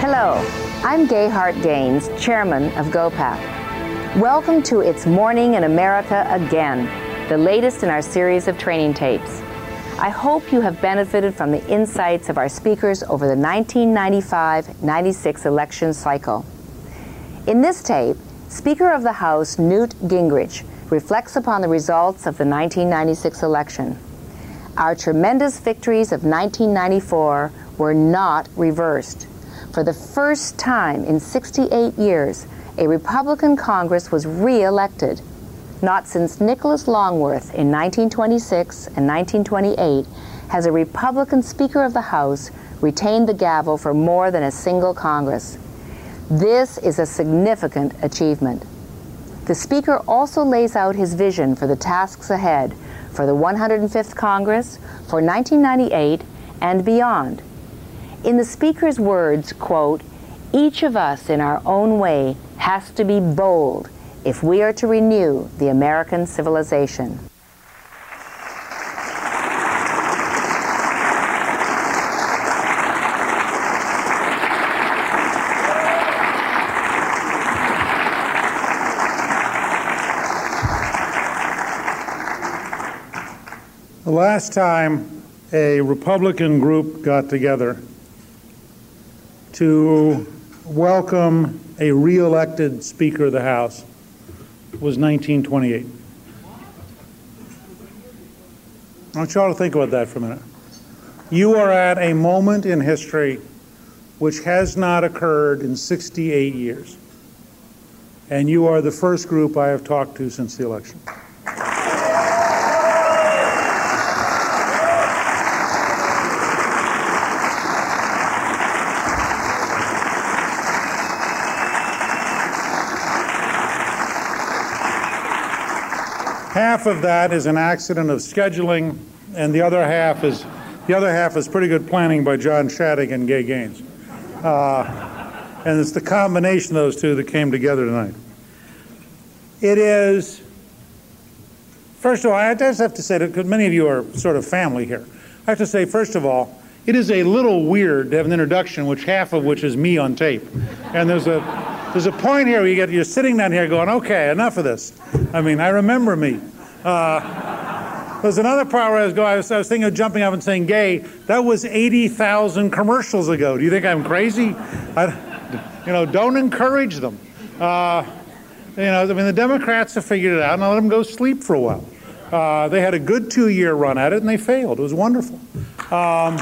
Hello, I'm Gay Hart Gaines, Chairman of GOPAC. Welcome to It's Morning in America Again, the latest in our series of training tapes. I hope you have benefited from the insights of our speakers over the 1995 96 election cycle. In this tape, Speaker of the House Newt Gingrich reflects upon the results of the 1996 election. Our tremendous victories of 1994 were not reversed. For the first time in 68 years, a Republican Congress was re-elected. Not since Nicholas Longworth in 1926 and 1928 has a Republican Speaker of the House retained the gavel for more than a single Congress. This is a significant achievement. The Speaker also lays out his vision for the tasks ahead for the 105th Congress, for 1998, and beyond. In the Speaker's words, quote, each of us in our own way has to be bold if we are to renew the American civilization. The last time a Republican group got together to welcome a re-elected Speaker of the House was 1928. I want you all to think about that for a minute. You are at a moment in history which has not occurred in 68 years. And you are the first group I have talked to since the election. Half of that is an accident of scheduling, and the other half is the other half is pretty good planning by John Shadegg and Gay Gaines. Uh, and it's the combination of those two that came together tonight. It is, first of all, I just have to say that because many of you are sort of family here. I have to say, first of all, it is a little weird to have an introduction, which half of which is me on tape. And there's a there's a point here where you get you're sitting down here going, okay, enough of this. I mean, I remember me. Uh, there's another part where I was going. I was, I was thinking of jumping up and saying "gay." That was 80,000 commercials ago. Do you think I'm crazy? I, you know, don't encourage them. Uh, you know, I mean, the Democrats have figured it out, and I let them go sleep for a while. Uh, they had a good two-year run at it, and they failed. It was wonderful. Um,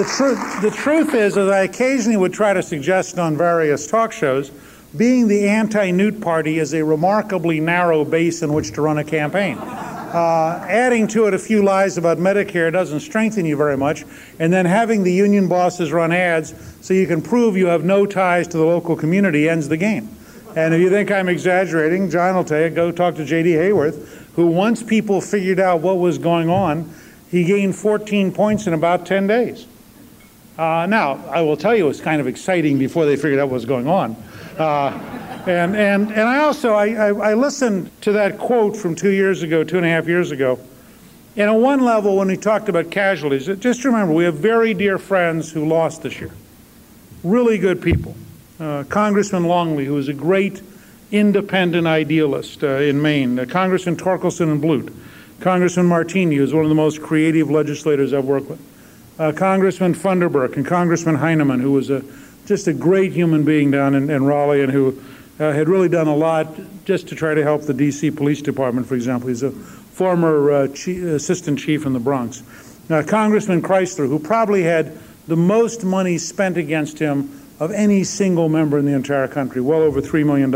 The, tr- the truth is, as I occasionally would try to suggest on various talk shows, being the anti Newt party is a remarkably narrow base in which to run a campaign. Uh, adding to it a few lies about Medicare doesn't strengthen you very much. And then having the union bosses run ads so you can prove you have no ties to the local community ends the game. And if you think I'm exaggerating, John will tell you, go talk to J.D. Hayworth, who once people figured out what was going on, he gained 14 points in about 10 days. Uh, now, I will tell you, it was kind of exciting before they figured out what was going on. Uh, and, and, and I also, I, I, I, listened to that quote from two years ago, two and a half years ago. And on one level, when we talked about casualties, just remember, we have very dear friends who lost this year. Really good people. Uh, Congressman Longley, who was a great independent idealist uh, in Maine, uh, Congressman Torkelson and Blute, Congressman Martini, who's one of the most creative legislators I've worked with, uh, Congressman Funderburk and Congressman Heineman, who was a, just a great human being down in, in Raleigh and who uh, had really done a lot just to try to help the D.C. Police Department, for example. He's a former uh, chief, assistant chief in the Bronx. Now, Congressman Chrysler, who probably had the most money spent against him of any single member in the entire country, well over $3 million,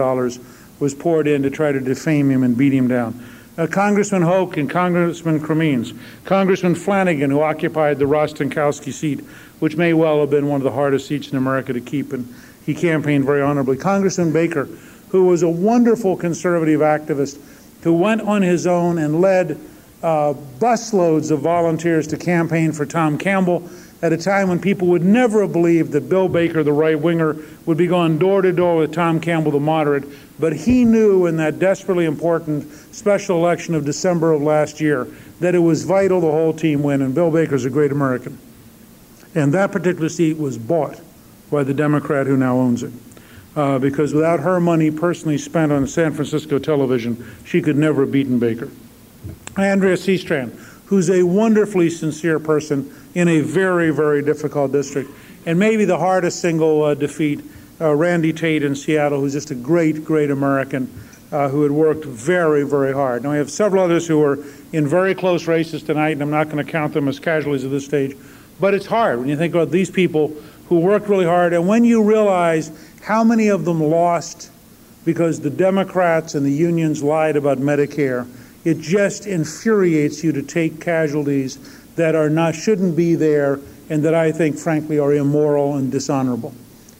was poured in to try to defame him and beat him down. Uh, Congressman Hoke and Congressman Cremeans, Congressman Flanagan, who occupied the Rostenkowski seat, which may well have been one of the hardest seats in America to keep, and he campaigned very honorably. Congressman Baker, who was a wonderful conservative activist who went on his own and led uh, busloads of volunteers to campaign for Tom Campbell at a time when people would never have believed that Bill Baker, the right winger, would be going door to door with Tom Campbell, the moderate. But he knew in that desperately important special election of December of last year that it was vital the whole team win, and Bill Baker's a great American. And that particular seat was bought by the Democrat who now owns it. Uh, because without her money personally spent on San Francisco television, she could never have beaten Baker. Andrea Seastrand, who's a wonderfully sincere person in a very, very difficult district. And maybe the hardest single uh, defeat, uh, Randy Tate in Seattle, who's just a great, great American uh, who had worked very, very hard. Now, we have several others who are in very close races tonight, and I'm not going to count them as casualties at this stage. But it's hard when you think about these people who worked really hard, and when you realize how many of them lost because the Democrats and the unions lied about Medicare, it just infuriates you to take casualties that are not shouldn't be there and that I think frankly are immoral and dishonorable.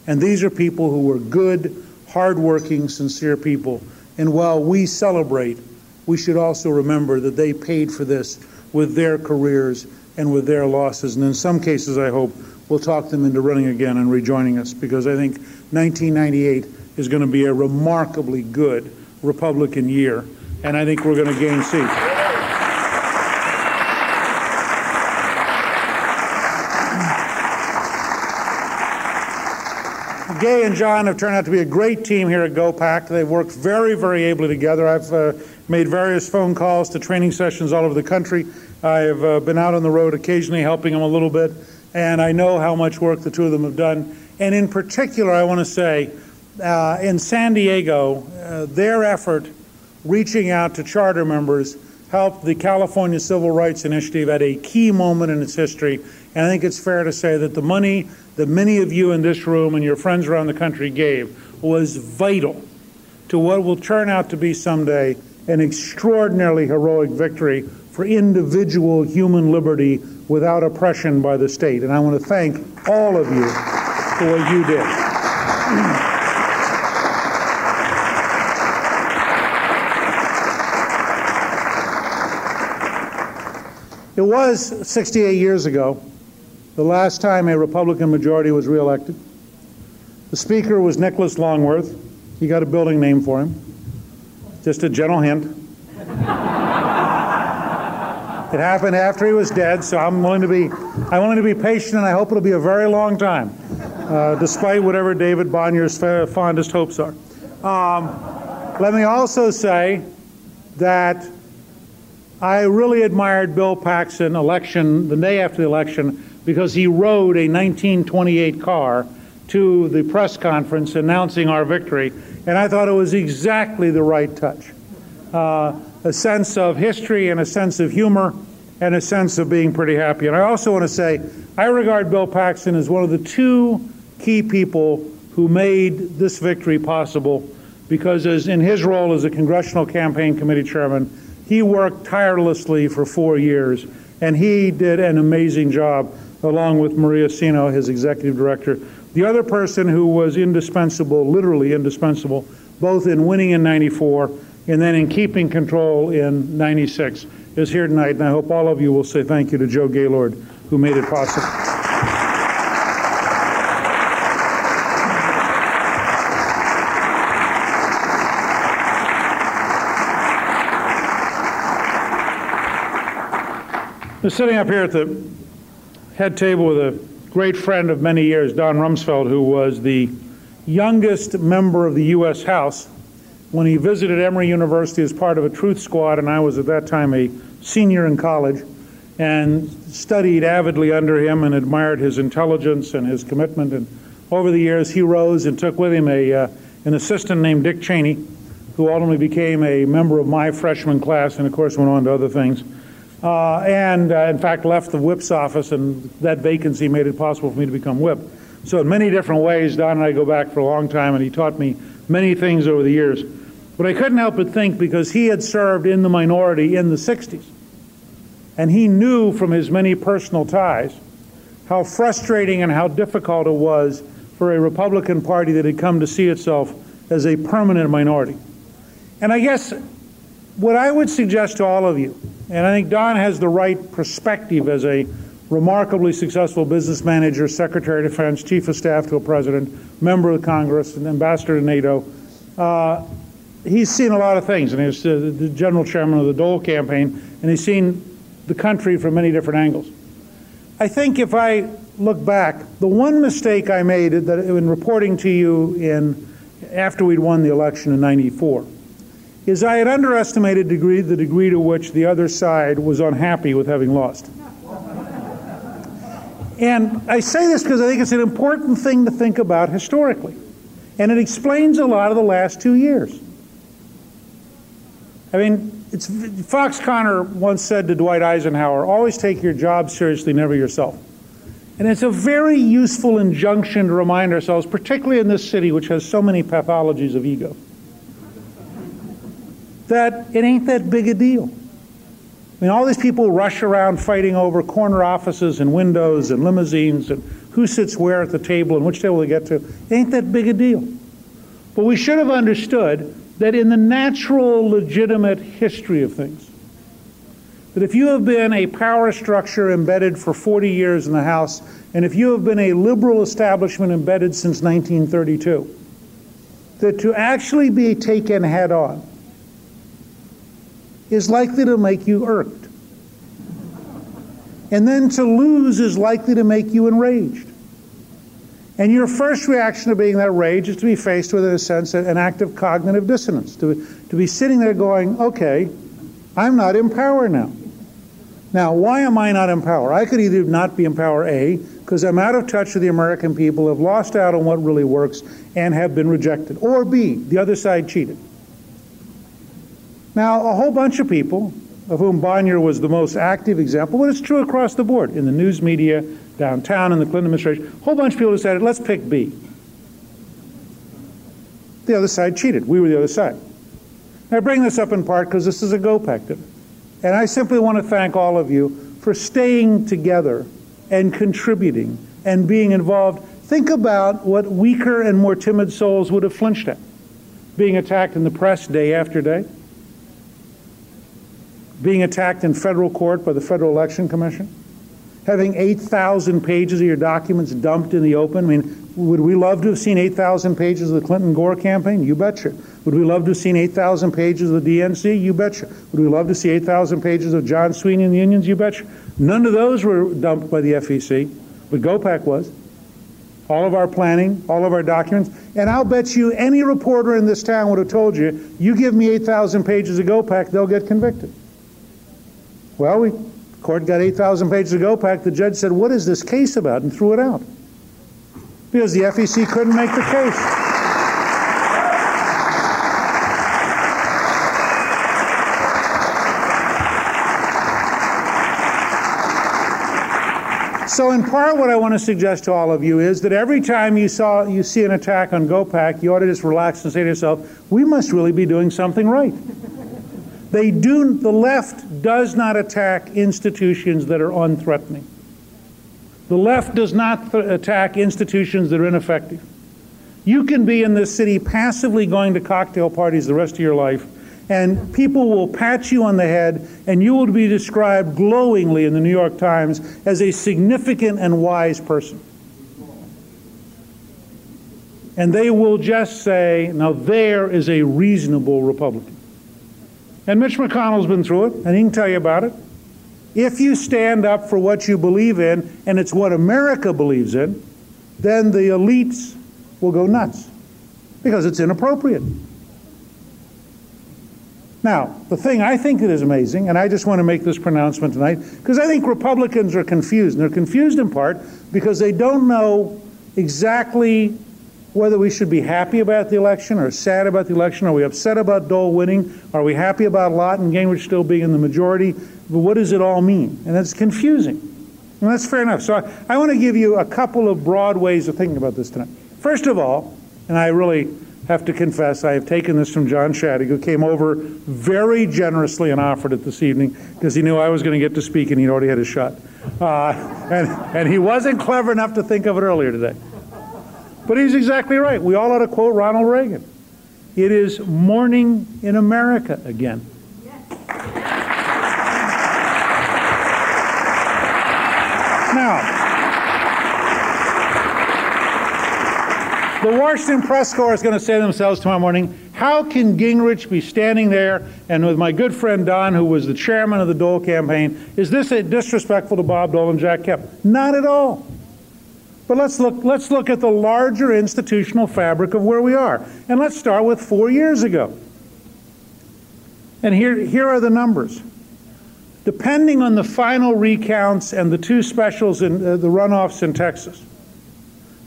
And these are people who were good, hardworking, sincere people. And while we celebrate, we should also remember that they paid for this with their careers and with their losses. And in some cases, I hope, we'll talk them into running again and rejoining us because I think 1998 is going to be a remarkably good Republican year. And I think we're going to gain seats. Gay and John have turned out to be a great team here at GOPAC. They've worked very, very ably together. I've uh, made various phone calls to training sessions all over the country. I've uh, been out on the road occasionally helping them a little bit, and I know how much work the two of them have done. And in particular, I want to say, uh, in San Diego, uh, their effort reaching out to charter members helped the California Civil Rights Initiative at a key moment in its history. And I think it's fair to say that the money that many of you in this room and your friends around the country gave was vital to what will turn out to be someday an extraordinarily heroic victory for individual human liberty without oppression by the state. And I want to thank all of you for what you did. It was 68 years ago the last time a Republican majority was reelected. The Speaker was Nicholas Longworth. He got a building name for him. Just a gentle hint. it happened after he was dead, so I'm willing to be I'm willing to be patient, and I hope it'll be a very long time, uh, despite whatever David Bonior's fondest hopes are. Um, let me also say that I really admired Bill Paxon election the day after the election because he rode a 1928 car to the press conference announcing our victory, and I thought it was exactly the right touch. Uh, a sense of history and a sense of humor and a sense of being pretty happy. And I also want to say, I regard Bill Paxon as one of the two key people who made this victory possible because as in his role as a congressional campaign committee chairman He worked tirelessly for four years, and he did an amazing job along with Maria Cino, his executive director. The other person who was indispensable, literally indispensable, both in winning in 94 and then in keeping control in 96, is here tonight. And I hope all of you will say thank you to Joe Gaylord, who made it possible. Sitting up here at the head table with a great friend of many years, Don Rumsfeld, who was the youngest member of the U.S. House when he visited Emory University as part of a truth squad, and I was at that time a senior in college, and studied avidly under him and admired his intelligence and his commitment. And over the years, he rose and took with him a, uh, an assistant named Dick Cheney, who ultimately became a member of my freshman class and, of course, went on to other things. Uh, and, uh, in fact, left the whip's office, and that vacancy made it possible for me to become whip. So, in many different ways, Don and I go back for a long time, and he taught me many things over the years. But I couldn't help but think because he had served in the minority in the 60s, and he knew from his many personal ties how frustrating and how difficult it was for a Republican Party that had come to see itself as a permanent minority. And I guess what I would suggest to all of you, and I think Don has the right perspective as a remarkably successful business manager, Secretary of Defense, Chief of Staff to a President, member of Congress, and Ambassador to NATO. Uh, he's seen a lot of things, and he's uh, the general chairman of the Dole campaign, and he's seen the country from many different angles. I think if I look back, the one mistake I made that in reporting to you in after we'd won the election in '94 is I had underestimated degree, the degree to which the other side was unhappy with having lost. And I say this because I think it's an important thing to think about historically. And it explains a lot of the last two years. I mean, it's, Fox Conner once said to Dwight Eisenhower, always take your job seriously, never yourself. And it's a very useful injunction to remind ourselves, particularly in this city which has so many pathologies of ego, that it ain't that big a deal. I mean, all these people rush around fighting over corner offices and windows and limousines and who sits where at the table and which table they get to. It ain't that big a deal. But we should have understood that in the natural, legitimate history of things, that if you have been a power structure embedded for 40 years in the House, and if you have been a liberal establishment embedded since 1932, that to actually be taken head on is likely to make you irked. And then to lose is likely to make you enraged. And your first reaction to being that rage is to be faced with, in a sense, an act of cognitive dissonance, to, to be sitting there going, okay, I'm not in power now. Now, why am I not in power? I could either not be in power, A, because I'm out of touch with the American people, have lost out on what really works, and have been rejected, or B, the other side cheated. Now, a whole bunch of people, of whom Bonior was the most active example, but it's true across the board in the news media, downtown in the Clinton administration. A whole bunch of people decided, let's pick B. The other side cheated. We were the other side. I bring this up in part because this is a GOPAC dinner. And I simply want to thank all of you for staying together and contributing and being involved. Think about what weaker and more timid souls would have flinched at. Being attacked in the press day after day, being attacked in federal court by the Federal Election Commission, having 8,000 pages of your documents dumped in the open? I mean, would we love to have seen 8,000 pages of the Clinton Gore campaign? You betcha. Would we love to have seen 8,000 pages of the DNC? You betcha. Would we love to see 8,000 pages of John Sweeney and the unions? You betcha. None of those were dumped by the FEC, but GOPAC was. All of our planning, all of our documents. And I'll bet you any reporter in this town would have told you, you give me 8,000 pages of GOPAC, they'll get convicted. Well, we Court got 8,000 pages of GOPAC. The judge said, What is this case about? and threw it out. Because the FEC couldn't make the case. So, in part, what I want to suggest to all of you is that every time you saw you see an attack on GOPAC, you ought to just relax and say to yourself, "We must really be doing something right." They do, the left does not attack institutions that are unthreatening. The left does not th- attack institutions that are ineffective. You can be in this city passively going to cocktail parties the rest of your life, and people will pat you on the head, and you will be described glowingly in the New York Times as a significant and wise person. And they will just say, now there is a reasonable Republican. And Mitch McConnell's been through it, and he can tell you about it. If you stand up for what you believe in, and it's what America believes in, then the elites will go nuts because it's inappropriate. Now, the thing I think that is amazing, and I just want to make this pronouncement tonight, because I think Republicans are confused. And they're confused in part because they don't know exactly whether we should be happy about the election or sad about the election. Are we upset about Dole winning? Are we happy about Lott and Gingrich still being in the majority? But what does it all mean? And that's confusing. And that's fair enough. So I, I want to give you a couple of broad ways of thinking about this tonight. First of all, and I really have to confess, I have taken this from John Shadegg, who came over very generously and offered it this evening because he knew I was going to get to speak and he'd already had a shot. Uh, and, and he wasn't clever enough to think of it earlier today. But he's exactly right. We all ought to quote Ronald Reagan. It is morning in America again. Now, the Washington press corps is going to say to themselves tomorrow morning, how can Gingrich be standing there and with my good friend Don, who was the chairman of the Dole campaign, is this a disrespectful to Bob Dole and Jack Kemp? Not at all. But let's look, let's look at the larger institutional fabric of where we are. And let's start with four years ago. And here, here are the numbers. Depending on the final recounts and the two specials in uh, the runoffs in Texas,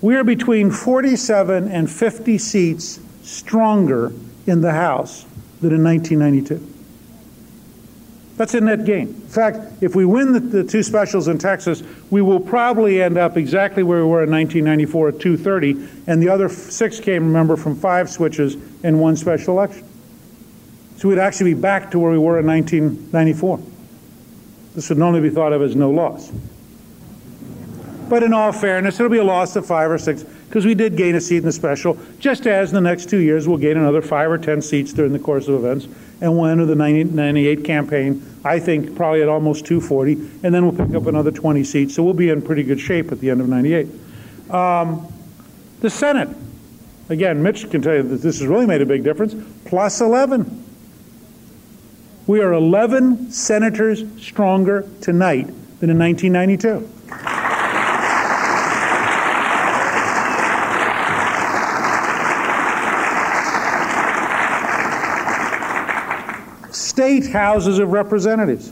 we are between 47 and 50 seats stronger in the House than in 1992. That's a net gain. In fact, if we win the, the, two specials in Texas, we will probably end up exactly where we were in 1994 at 230, and the other six came, remember, from five switches and one special election. So we'd actually be back to where we were in 1994. This would normally be thought of as no loss. But in all fairness, it'll be a loss of five or six because we did gain a seat in the special, just as in the next two years we'll gain another five or ten seats during the course of events. And we'll enter the 98 campaign, I think, probably at almost 240, and then we'll pick up another 20 seats. So we'll be in pretty good shape at the end of 98. Um, the Senate, again, Mitch can tell you that this has really made a big difference, plus 11. We are 11 senators stronger tonight than in 1992. State houses of representatives,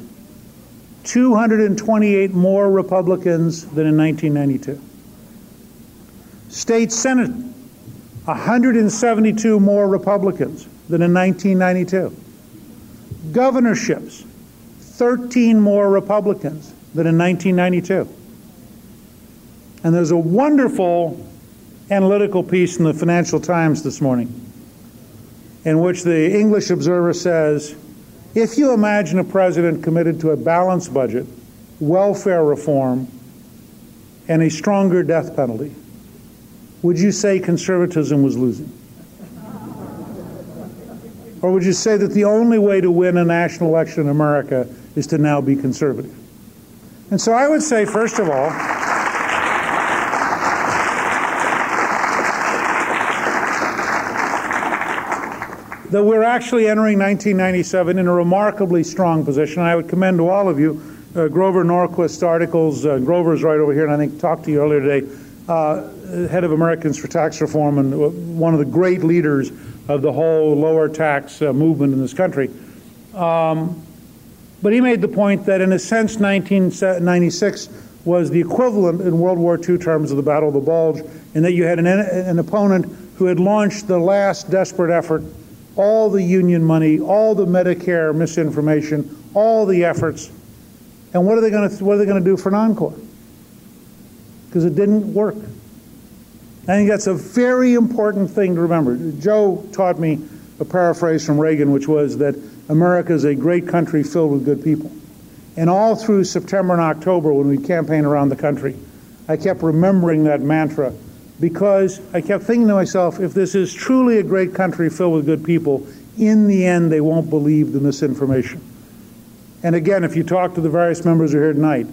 228 more Republicans than in 1992. State Senate, 172 more Republicans than in 1992 governorships, 13 more Republicans than in 1992. And there's a wonderful analytical piece in the Financial Times this morning in which the English Observer says if you imagine a president committed to a balanced budget, welfare reform, and a stronger death penalty, would you say conservatism was losing? Or would you say that the only way to win a national election in America is to now be conservative? And so I would say, first of all, that we're actually entering 1997 in a remarkably strong position. I would commend to all of you uh, Grover Norquist's articles. Uh, Grover's right over here, and I think talked to you earlier today, uh, head of Americans for Tax Reform and uh, one of the great leaders of the whole lower tax uh, movement in this country. Um, but he made the point that, in a sense, 1996 was the equivalent in World War II terms of the Battle of the Bulge, in that you had an, an opponent who had launched the last desperate effort, all the union money, all the Medicare misinformation, all the efforts, and what are they going to what are they going to do for encore? Because it didn't work. I think that's a very important thing to remember. Joe taught me a paraphrase from Reagan, which was that America is a great country filled with good people. And all through September and October, when we campaigned around the country, I kept remembering that mantra because I kept thinking to myself, if this is truly a great country filled with good people, in the end, they won't believe the misinformation. And again, if you talk to the various members who are here tonight,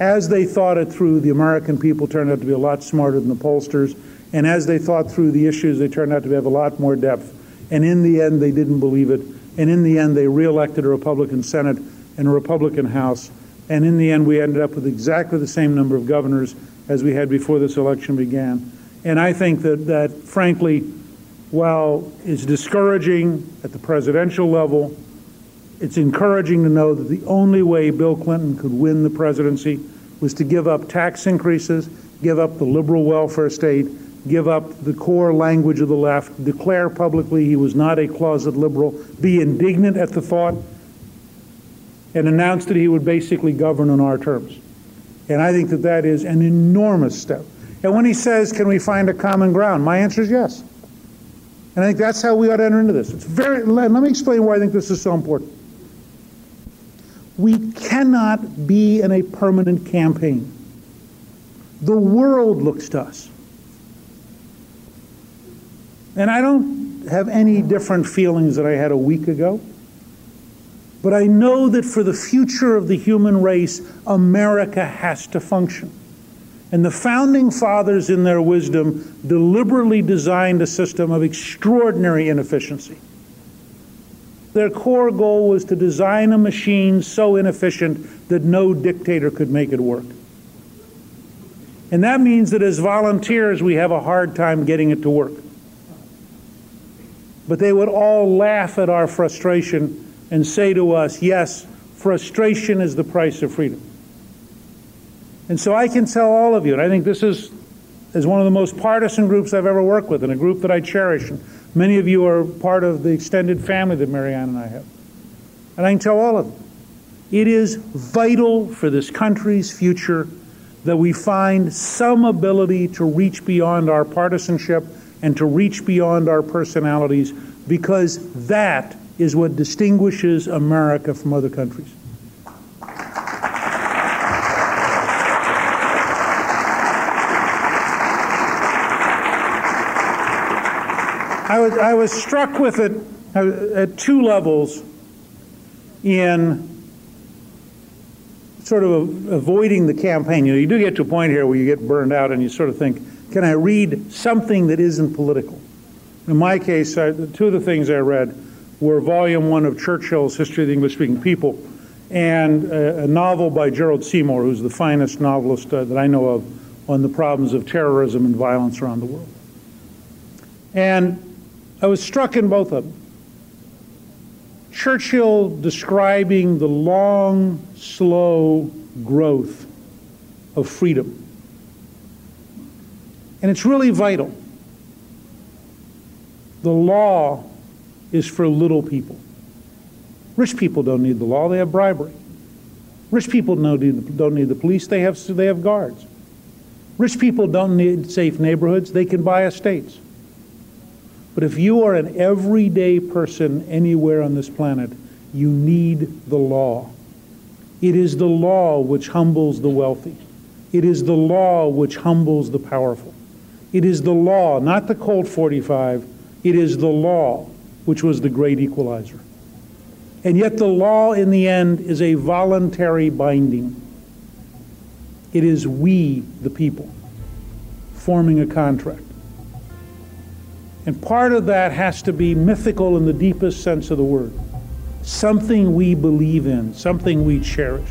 as they thought it through, the American people turned out to be a lot smarter than the pollsters. And as they thought through the issues, they turned out to have a lot more depth. And in the end, they didn't believe it. And in the end, they reelected a Republican Senate and a Republican House. And in the end, we ended up with exactly the same number of governors as we had before this election began. And I think that, that frankly, while it's discouraging at the presidential level, it's encouraging to know that the only way Bill Clinton could win the presidency was to give up tax increases, give up the liberal welfare state, give up the core language of the left, declare publicly he was not a closet liberal, be indignant at the thought, and announce that he would basically govern on our terms. And I think that that is an enormous step. And when he says, Can we find a common ground? My answer is yes. And I think that's how we ought to enter into this. It's very, let me explain why I think this is so important. We cannot be in a permanent campaign. The world looks to us. And I don't have any different feelings that I had a week ago. But I know that for the future of the human race, America has to function. And the founding fathers, in their wisdom, deliberately designed a system of extraordinary inefficiency. Their core goal was to design a machine so inefficient that no dictator could make it work. And that means that as volunteers, we have a hard time getting it to work but they would all laugh at our frustration and say to us, yes, frustration is the price of freedom. And so I can tell all of you, and I think this is, is one of the most partisan groups I've ever worked with, and a group that I cherish. And many of you are part of the extended family that Marianne and I have. And I can tell all of you, it is vital for this country's future that we find some ability to reach beyond our partisanship and to reach beyond our personalities because that is what distinguishes America from other countries. I was, I was struck with it uh, at two levels in sort of avoiding the campaign. You know, you do get to a point here where you get burned out and you sort of think, can I read something that isn't political? In my case, I, two of the things I read were volume one of Churchill's History of the English Speaking People and a, a, novel by Gerald Seymour, who's the finest novelist uh, that I know of on the problems of terrorism and violence around the world. And I was struck in both of them. Churchill describing the long, slow growth of freedom and it's really vital. The law is for little people. Rich people don't need the law, they have bribery. Rich people don't need, don't need the police, they have, they have guards. Rich people don't need safe neighborhoods, they can buy estates. But if you are an everyday person anywhere on this planet, you need the law. It is the law which humbles the wealthy. It is the law which humbles the powerful. It is the law, not the Colt 45. It is the law which was the great equalizer. And yet, the law in the end is a voluntary binding. It is we, the people, forming a contract. And part of that has to be mythical in the deepest sense of the word something we believe in, something we cherish.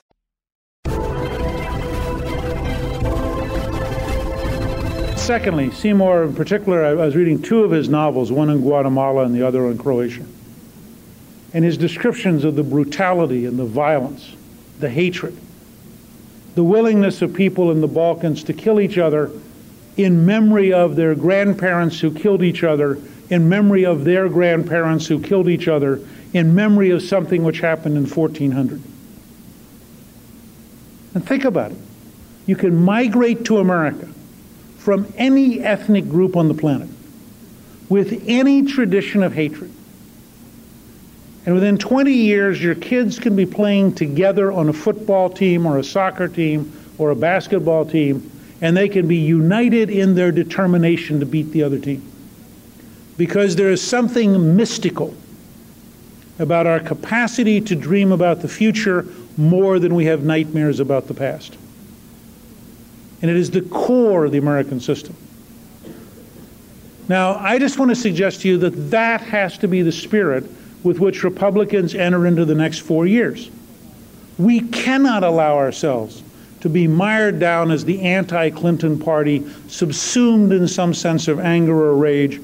Secondly, Seymour in particular, I was reading two of his novels, one in Guatemala and the other in Croatia. And his descriptions of the brutality and the violence, the hatred, the willingness of people in the Balkans to kill each other in memory of their grandparents who killed each other, in memory of their grandparents who killed each other, in memory of something which happened in 1400. And think about it. You can migrate to America from any ethnic group on the planet with any tradition of hatred. And within 20 years, your kids can be playing together on a football team or a soccer team or a basketball team, and they can be united in their determination to beat the other team. Because there is something mystical about our capacity to dream about the future more than we have nightmares about the past and it is the core of the American system. Now, I just want to suggest to you that that has to be the spirit with which Republicans enter into the next four years. We cannot allow ourselves to be mired down as the anti Clinton party, subsumed in some sense of anger or rage.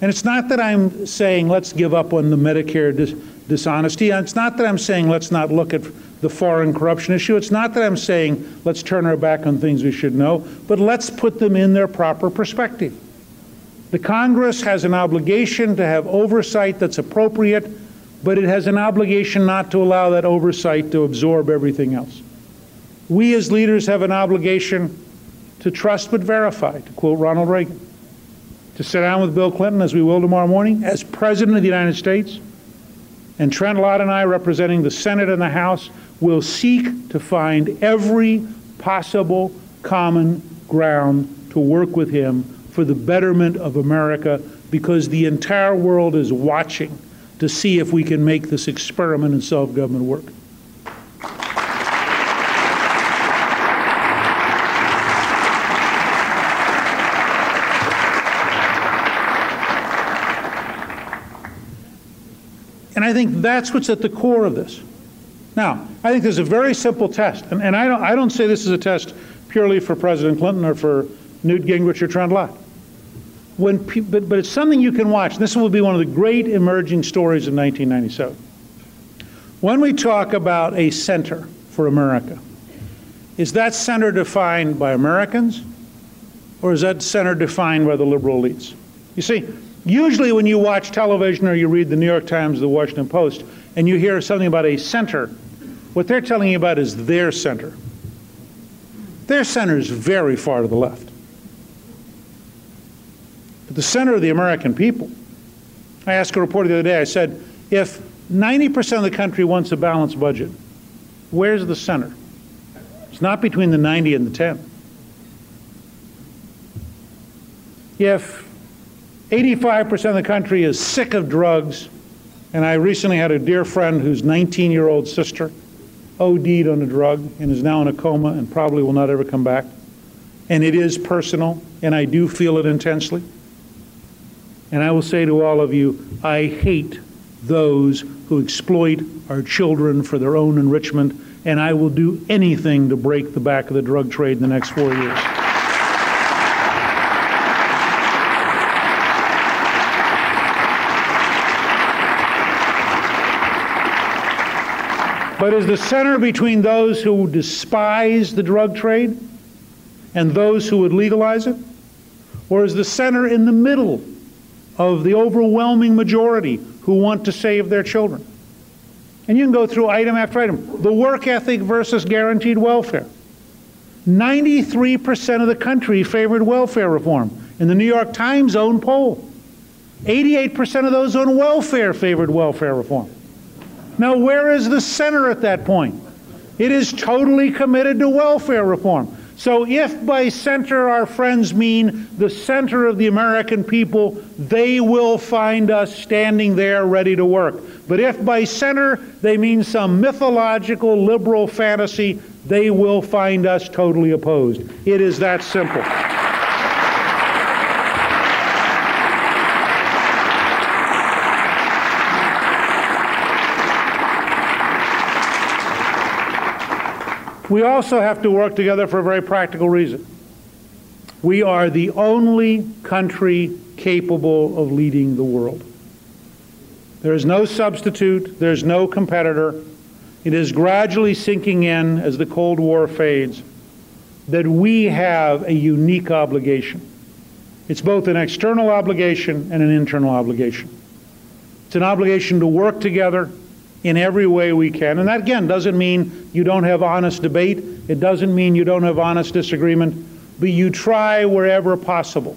And it's not that I'm saying let's give up on the Medicare dis- dishonesty. It's not that I'm saying let's not look at the foreign corruption issue. It's not that I'm saying let's turn our back on things we should know, but let's put them in their proper perspective. The Congress has an obligation to have oversight that's appropriate, but it has an obligation not to allow that oversight to absorb everything else. We as leaders have an obligation to trust but verify, to quote Ronald Reagan, to sit down with Bill Clinton, as we will tomorrow morning, as President of the United States, and Trent Lott and I, representing the Senate and the House, will seek to find every possible common ground to work with him for the betterment of America because the entire world is watching to see if we can make this experiment in self government work. And I think that's what's at the core of this. Now, I think there's a very simple test, and, and I, don't, I don't say this is a test purely for President Clinton or for Newt Gingrich or Trent Lott. When but, but it's something you can watch. This will be one of the great emerging stories of 1997. When we talk about a center for America, is that center defined by Americans or is that center defined by the liberal elites? You see, usually when you watch television or you read the New York Times, or the Washington Post, and you hear something about a center what they're telling you about is their center. Their center is very far to the left. But the center of the American people, I asked a reporter the other day, I said, if 90% of the country wants a balanced budget, where's the center? It's not between the 90 and the 10. If 85% of the country is sick of drugs, and I recently had a dear friend whose 19 year old sister OD'd on a drug and is now in a coma and probably will not ever come back. And it is personal, and I do feel it intensely. And I will say to all of you, I hate those who exploit our children for their own enrichment, and I will do anything to break the back of the drug trade in the next four years. But is the center between those who despise the drug trade and those who would legalize it? Or is the center in the middle of the overwhelming majority who want to save their children? And you can go through item after item. The work ethic versus guaranteed welfare. 93% of the country favored welfare reform in the New York Times own poll. 88% of those on welfare favored welfare reform. Now, where is the center at that point? It is totally committed to welfare reform. So, if by center our friends mean the center of the American people, they will find us standing there ready to work. But if by center they mean some mythological liberal fantasy, they will find us totally opposed. It is that simple. We also have to work together for a very practical reason. We are the only country capable of leading the world. There is no substitute, there's no competitor. It is gradually sinking in as the Cold War fades that we have a unique obligation. It's both an external obligation and an internal obligation. It's an obligation to work together in every way we can. And that, again, doesn't mean you don't have honest debate. It doesn't mean you don't have honest disagreement. But you try wherever possible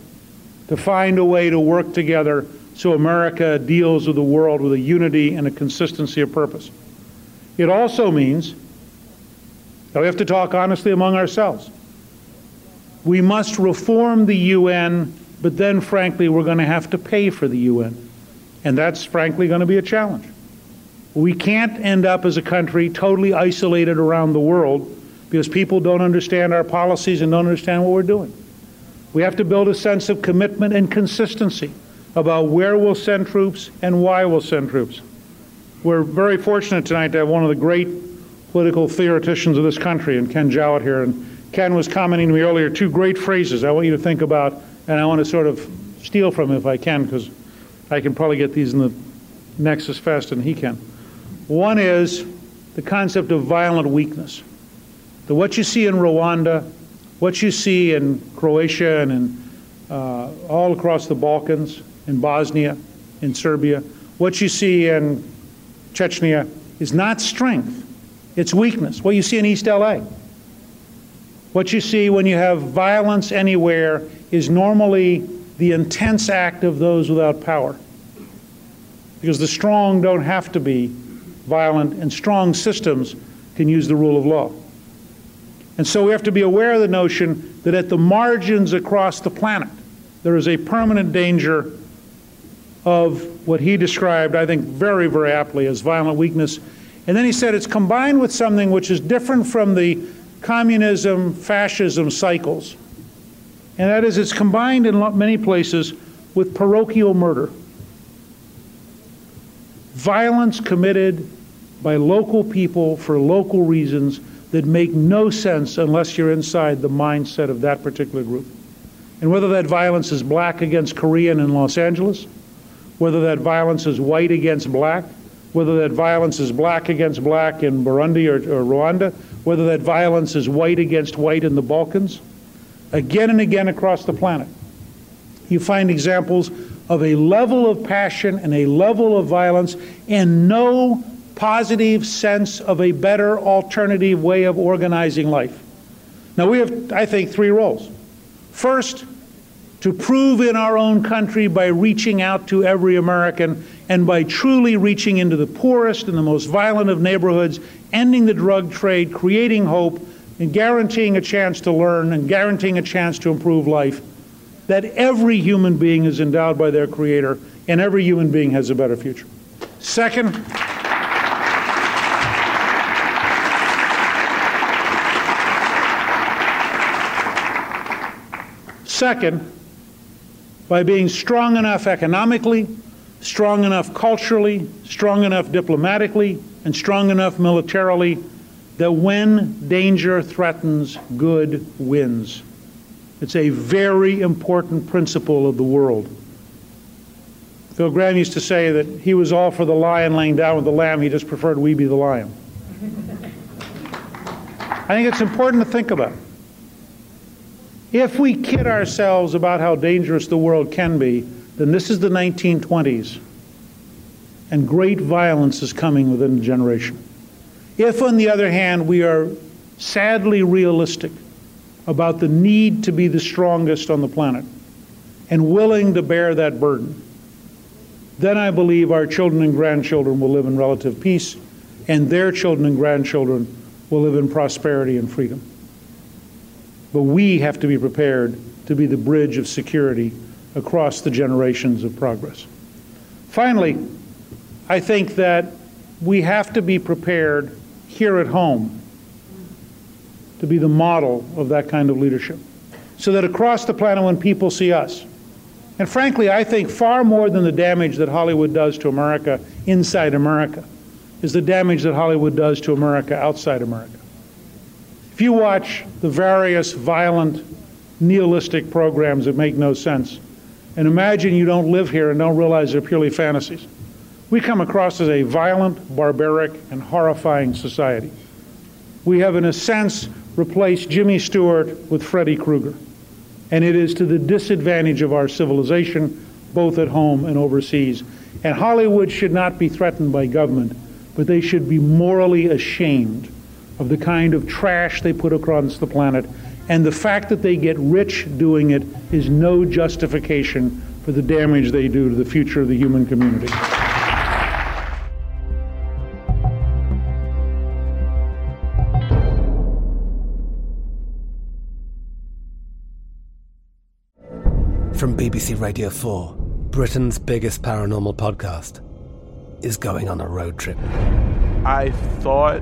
to find a way to work together so America deals with the world with a unity and a consistency of purpose. It also means that we have to talk honestly among ourselves. We must reform the UN, but then, frankly, we're going to have to pay for the UN. And that's, frankly, going to be a challenge. We can't end up as a country totally isolated around the world because people don't understand our policies and don't understand what we're doing. We have to build a sense of commitment and consistency about where we'll send troops and why we'll send troops. We're very fortunate tonight to have one of the great political theoreticians of this country, and Ken Jowitt here. And Ken was commenting to me earlier two great phrases I want you to think about, and I want to sort of steal from him if I can, because I can probably get these in the nexus faster than he can. One is the concept of violent weakness. The, what you see in Rwanda, what you see in Croatia and in, uh, all across the Balkans, in Bosnia, in Serbia, what you see in Chechnya is not strength, it's weakness. What you see in East LA. What you see when you have violence anywhere is normally the intense act of those without power. Because the strong don't have to be violent, and strong systems can use the rule of law. And so we have to be aware of the notion that at the margins across the planet, there is a permanent danger of what he described, I think, very, very aptly as violent weakness. And then he said it's combined with something which is different from the communism, fascism cycles. And that is, it's combined in many places with parochial murder. Violence committed by local people for local reasons that make no sense unless you're inside the mindset of that particular group. And whether that violence is black against Korean in Los Angeles, whether that violence is white against black, whether that violence is black against black in Burundi or, or Rwanda, whether that violence is white against white in the Balkans, again and again across the planet, you find examples of a level of passion and a level of violence and no positive sense of a better alternative way of organizing life. Now, we have, I think, three roles. First, to prove in our own country by reaching out to every American and by truly reaching into the poorest and the most violent of neighborhoods, ending the drug trade, creating hope, and guaranteeing a chance to learn and guaranteeing a chance to improve life, that every human being is endowed by their Creator and every human being has a better future. Second, Second, by being strong enough economically, strong enough culturally, strong enough diplomatically, and strong enough militarily that when danger threatens, good wins. It's a very important principle of the world. Phil Gramm used to say that he was all for the lion laying down with the lamb, he just preferred we be the lion. I think it's important to think about. If we kid ourselves about how dangerous the world can be, then this is the 1920s, and great violence is coming within a generation. If, on the other hand, we are sadly realistic about the need to be the strongest on the planet and willing to bear that burden, then I believe our children and grandchildren will live in relative peace, and their children and grandchildren will live in prosperity and freedom. But we have to be prepared to be the bridge of security across the generations of progress. Finally, I think that we have to be prepared here at home to be the model of that kind of leadership. So that across the planet, when people see us, and frankly, I think far more than the damage that Hollywood does to America inside America is the damage that Hollywood does to America outside America. If you watch the various violent, nihilistic programs that make no sense, and imagine you don't live here and don't realize they're purely fantasies, we come across as a violent, barbaric, and horrifying society. We have, in a sense, replaced Jimmy Stewart with Freddy Krueger and it is to the disadvantage of our civilization, both at home and overseas. And Hollywood should not be threatened by government, but they should be morally ashamed of the kind of trash they put across the planet. And the fact that they get rich doing it is no justification for the damage they do to the future of the human community. From BBC Radio 4, Britain's biggest paranormal podcast is going on a road trip. I thought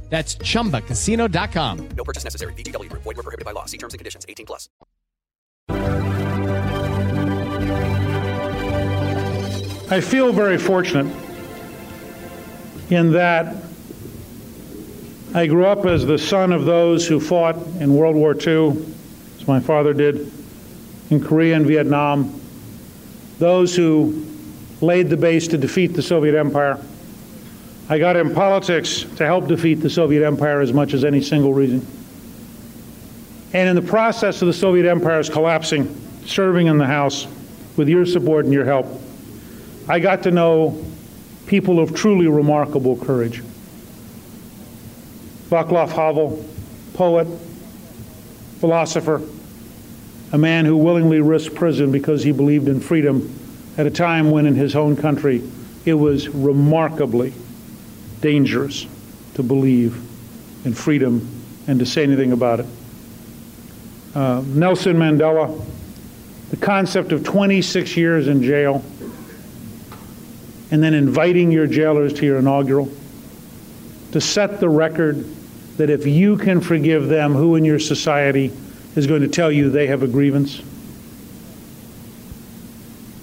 That's ChumbaCasino.com. No purchase necessary. VGW. Void were prohibited by law. See terms and conditions. 18 plus. I feel very fortunate in that I grew up as the son of those who fought in World War II, as my father did, in Korea and Vietnam, those who laid the base to defeat the Soviet Empire I got in politics to help defeat the Soviet Empire as much as any single reason. And in the process of the Soviet Empire's collapsing, serving in the House with your support and your help, I got to know people of truly remarkable courage. Václav Havel, poet, philosopher, a man who willingly risked prison because he believed in freedom at a time when in his own country it was remarkably dangerous to believe in freedom and to say anything about it. Uh, Nelson Mandela, the concept of 26 years in jail and then inviting your jailers to your inaugural to set the record that if you can forgive them, who in your society is going to tell you they have a grievance?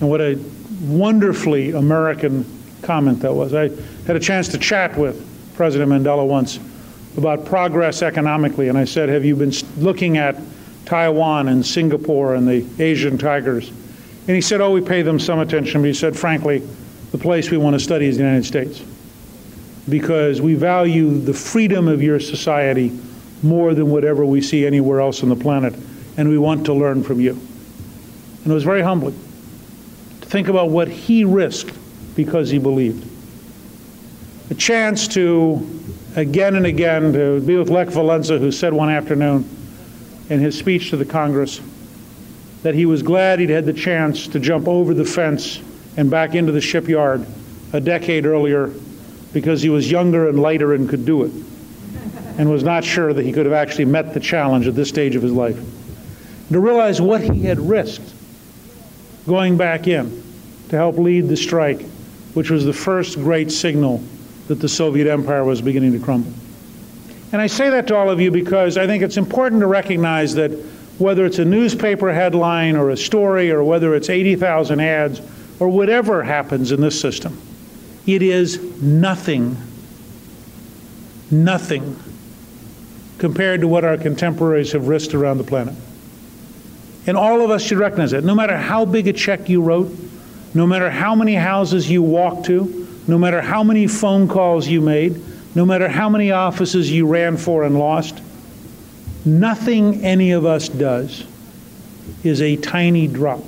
And what a wonderfully American comment that was. I had a chance to chat with President Mandela once about progress economically, and I said, Have you been looking at Taiwan and Singapore and the Asian tigers? And he said, Oh, we pay them some attention. But he said, frankly, the place we want to study is the United States because we value the freedom of your society more than whatever we see anywhere else on the planet, and we want to learn from you. And it was very humbling to think about what he risked because he believed. A chance to, again and again, to be with Lech Walesa, who said one afternoon in his speech to the Congress that he was glad he'd had the chance to jump over the fence and back into the shipyard a decade earlier because he was younger and lighter and could do it and was not sure that he could have actually met the challenge at this stage of his life. To realize what he had risked going back in to help lead the strike, which was the first great signal that the Soviet empire was beginning to crumble. And I say that to all of you because I think it's important to recognize that whether it's a newspaper headline or a story or whether it's 80,000 ads or whatever happens in this system, it is nothing, nothing compared to what our contemporaries have risked around the planet. And all of us should recognize that. No matter how big a check you wrote, no matter how many houses you walked to, no matter how many phone calls you made, no matter how many offices you ran for and lost, nothing any of us does is a tiny drop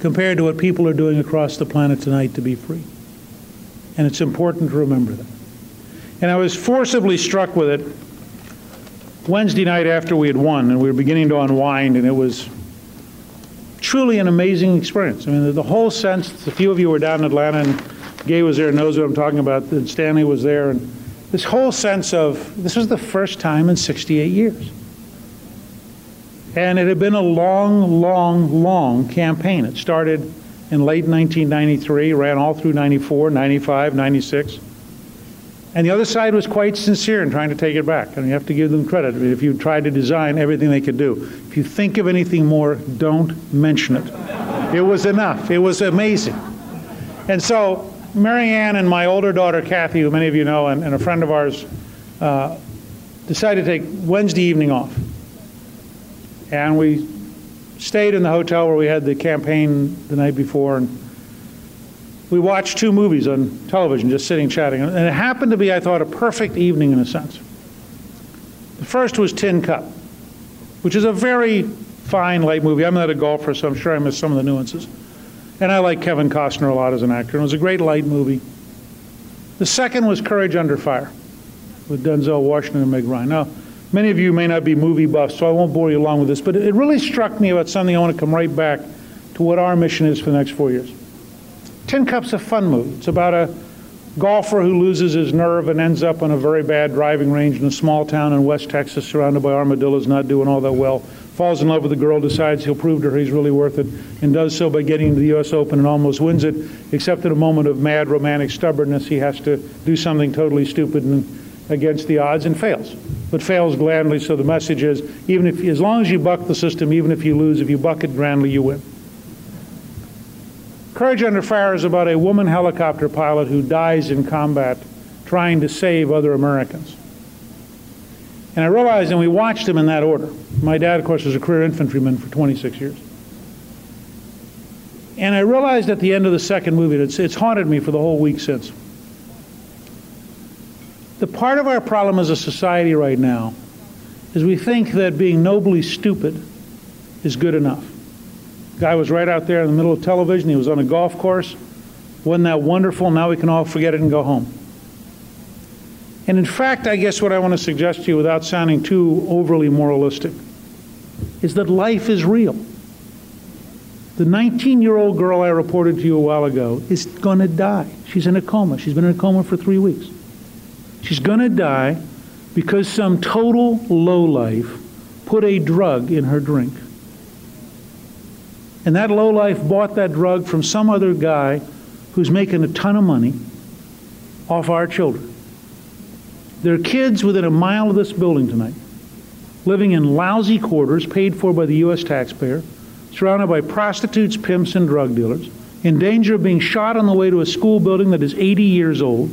compared to what people are doing across the planet tonight to be free. And it's important to remember that. And I was forcibly struck with it Wednesday night after we had won, and we were beginning to unwind, and it was truly an amazing experience. I mean, the whole sense, a few of you were down in Atlanta, and Gay was there, knows what I'm talking about, and Stanley was there, and this whole sense of this was the first time in 68 years. And it had been a long, long, long campaign. It started in late 1993, ran all through 94, 95, 96. And the other side was quite sincere in trying to take it back. And you have to give them credit. If you tried to design everything they could do, if you think of anything more, don't mention it. It was enough. It was amazing. And so, Marianne and my older daughter, Kathy, who many of you know, and, and a friend of ours, uh, decided to take Wednesday evening off. And we stayed in the hotel where we had the campaign the night before. And we watched two movies on television, just sitting chatting. And it happened to be, I thought, a perfect evening in a sense. The first was Tin Cup, which is a very fine, light movie. I'm not a golfer, so I'm sure I missed some of the nuances. And I like Kevin Costner a lot as an actor. It was a great light movie. The second was Courage Under Fire with Denzel Washington and Meg Ryan. Now, many of you may not be movie buffs, so I won't bore you along with this, but it really struck me about something I want to come right back to what our mission is for the next four years. Tin Cup's a fun movie. It's about a golfer who loses his nerve and ends up on a very bad driving range in a small town in West Texas surrounded by armadillos, not doing all that well. Falls in love with a girl, decides he'll prove to her he's really worth it, and does so by getting to the U.S. Open and almost wins it, except in a moment of mad romantic stubbornness, he has to do something totally stupid and against the odds and fails. But fails gladly, so the message is even if, as long as you buck the system, even if you lose, if you buck it grandly, you win. Courage Under Fire is about a woman helicopter pilot who dies in combat trying to save other Americans. And I realized, and we watched him in that order. My dad, of course, was a career infantryman for 26 years. And I realized at the end of the second movie, it's, it's haunted me for the whole week since. The part of our problem as a society right now is we think that being nobly stupid is good enough. Guy was right out there in the middle of television. He was on a golf course. Wasn't that wonderful? Now we can all forget it and go home. And in fact, I guess what I want to suggest to you without sounding too overly moralistic is that life is real. The 19 year old girl I reported to you a while ago is going to die. She's in a coma. She's been in a coma for three weeks. She's going to die because some total lowlife put a drug in her drink. And that lowlife bought that drug from some other guy who's making a ton of money off our children. There are kids within a mile of this building tonight living in lousy quarters paid for by the U.S. taxpayer, surrounded by prostitutes, pimps, and drug dealers, in danger of being shot on the way to a school building that is 80 years old,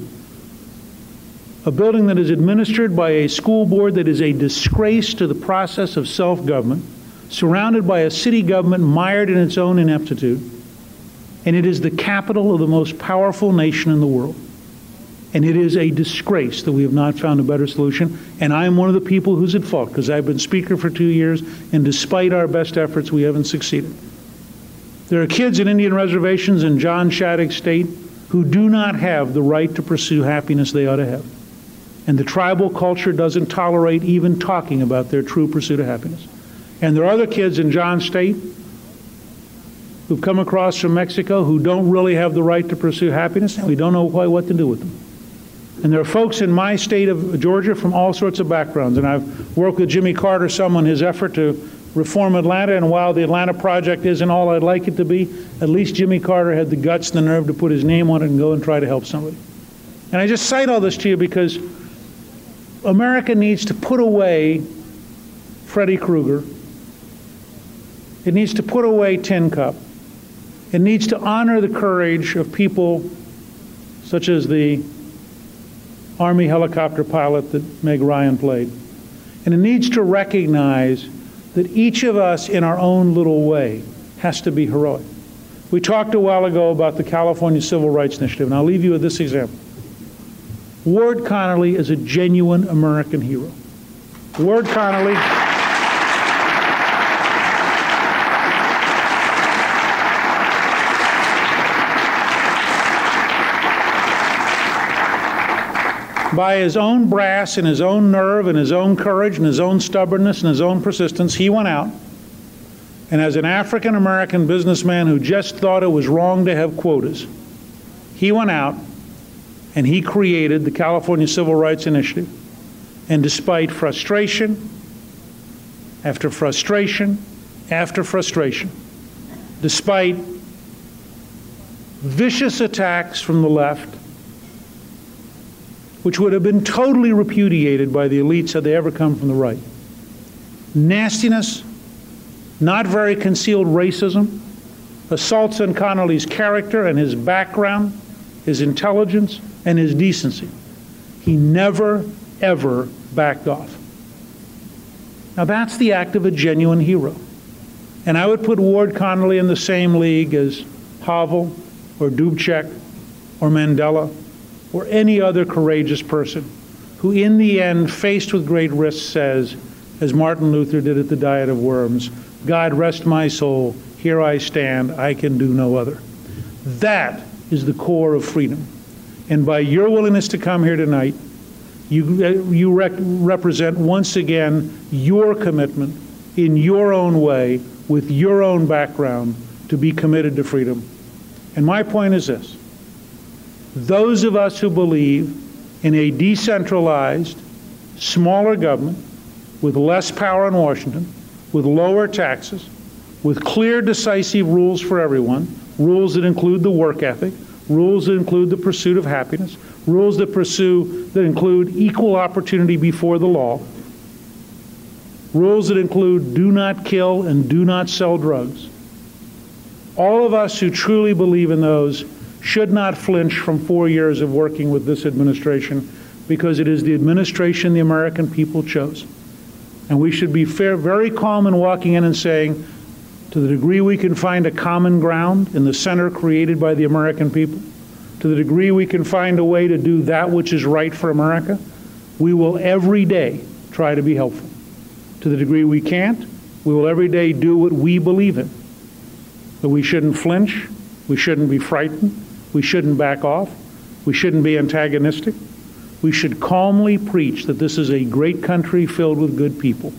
a building that is administered by a school board that is a disgrace to the process of self government surrounded by a city government mired in its own ineptitude, and it is the capital of the most powerful nation in the world. And it is a disgrace that we have not found a better solution. And I am one of the people who's at fault because I've been Speaker for two years, and despite our best efforts, we haven't succeeded. There are kids in Indian reservations in John Shattuck State who do not have the right to pursue happiness they ought to have. And the tribal culture doesn't tolerate even talking about their true pursuit of happiness. And there are other kids in John State who've come across from Mexico who don't really have the right to pursue happiness, and we don't know quite what to do with them. And there are folks in my state of Georgia from all sorts of backgrounds. And I've worked with Jimmy Carter some on his effort to reform Atlanta. And while the Atlanta project isn't all I'd like it to be, at least Jimmy Carter had the guts and the nerve to put his name on it and go and try to help somebody. And I just cite all this to you because America needs to put away Freddy Krueger. It needs to put away Tin Cup. It needs to honor the courage of people such as the Army helicopter pilot that Meg Ryan played. And it needs to recognize that each of us, in our own little way, has to be heroic. We talked a while ago about the California Civil Rights Initiative, and I'll leave you with this example. Ward Connerly is a genuine American hero. Ward Connerly. By his own brass and his own nerve and his own courage and his own stubbornness and his own persistence, he went out. And as an African American businessman who just thought it was wrong to have quotas, he went out and he created the California Civil Rights Initiative. And despite frustration after frustration after frustration, despite vicious attacks from the left, which would have been totally repudiated by the elites had they ever come from the right. Nastiness, not very concealed racism, assaults on Connerly's character and his background, his intelligence, and his decency. He never, ever backed off. Now that's the act of a genuine hero. And I would put Ward Connerly in the same league as Havel or Dubček or Mandela or any other courageous person who, in the end, faced with great risks, says, as Martin Luther did at the Diet of Worms, God rest my soul, here I stand, I can do no other. That is the core of freedom. And by your willingness to come here tonight, you, uh, you rec- represent once again your commitment in your own way, with your own background, to be committed to freedom. And my point is this those of us who believe in a decentralized, smaller government with less power in Washington, with lower taxes, with clear, decisive rules for everyone, rules that include the work ethic, rules that include the pursuit of happiness, rules that pursue that include equal opportunity before the law, rules that include do not kill and do not sell drugs. All of us who truly believe in those should not flinch from four years of working with this administration because it is the administration the American people chose. And we should be fair, very calm in walking in and saying, to the degree we can find a common ground in the center created by the American people, to the degree we can find a way to do that which is right for America, we will every day try to be helpful. To the degree we can't, we will every day do what we believe in. But we shouldn't flinch, we shouldn't be frightened, we shouldn't back off. We shouldn't be antagonistic. We should calmly preach that this is a great country filled with good people,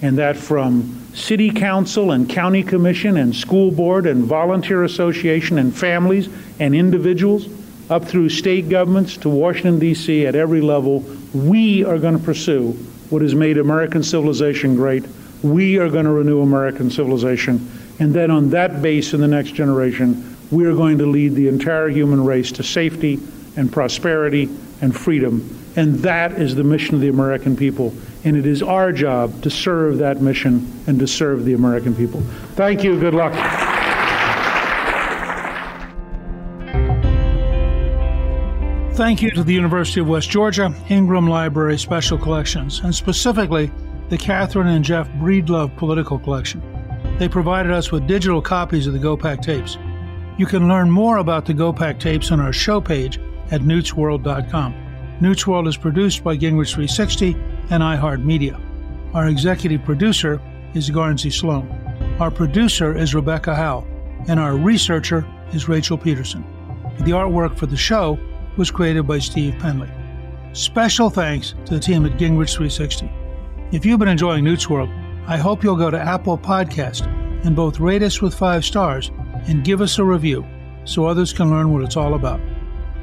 and that from city council and county commission and school board and volunteer association and families and individuals up through state governments to Washington, D.C., at every level, we are going to pursue what has made American civilization great. We are going to renew American civilization. And then on that base in the next generation, we are going to lead the entire human race to safety and prosperity and freedom. And that is the mission of the American people. And it is our job to serve that mission and to serve the American people. Thank you. Good luck. Thank you to the University of West Georgia Ingram Library Special Collections, and specifically the Catherine and Jeff Breedlove Political Collection. They provided us with digital copies of the GOPAC tapes. You can learn more about the GOPAC tapes on our show page at newtsworld.com. Newt's World is produced by Gingrich 360 and iHeartMedia. Our executive producer is Garnsey Sloan. Our producer is Rebecca Howe, and our researcher is Rachel Peterson. The artwork for the show was created by Steve Penley. Special thanks to the team at Gingrich 360. If you've been enjoying Newt's World, I hope you'll go to Apple Podcast and both rate us with five stars and give us a review so others can learn what it's all about.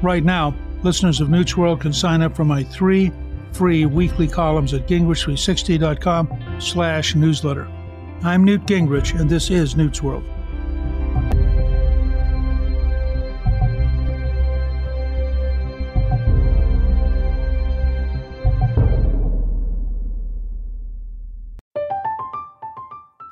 Right now, listeners of Newt's World can sign up for my three free weekly columns at gingrich360.com slash newsletter. I'm Newt Gingrich, and this is Newt's World.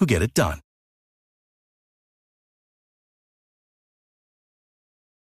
who get it done.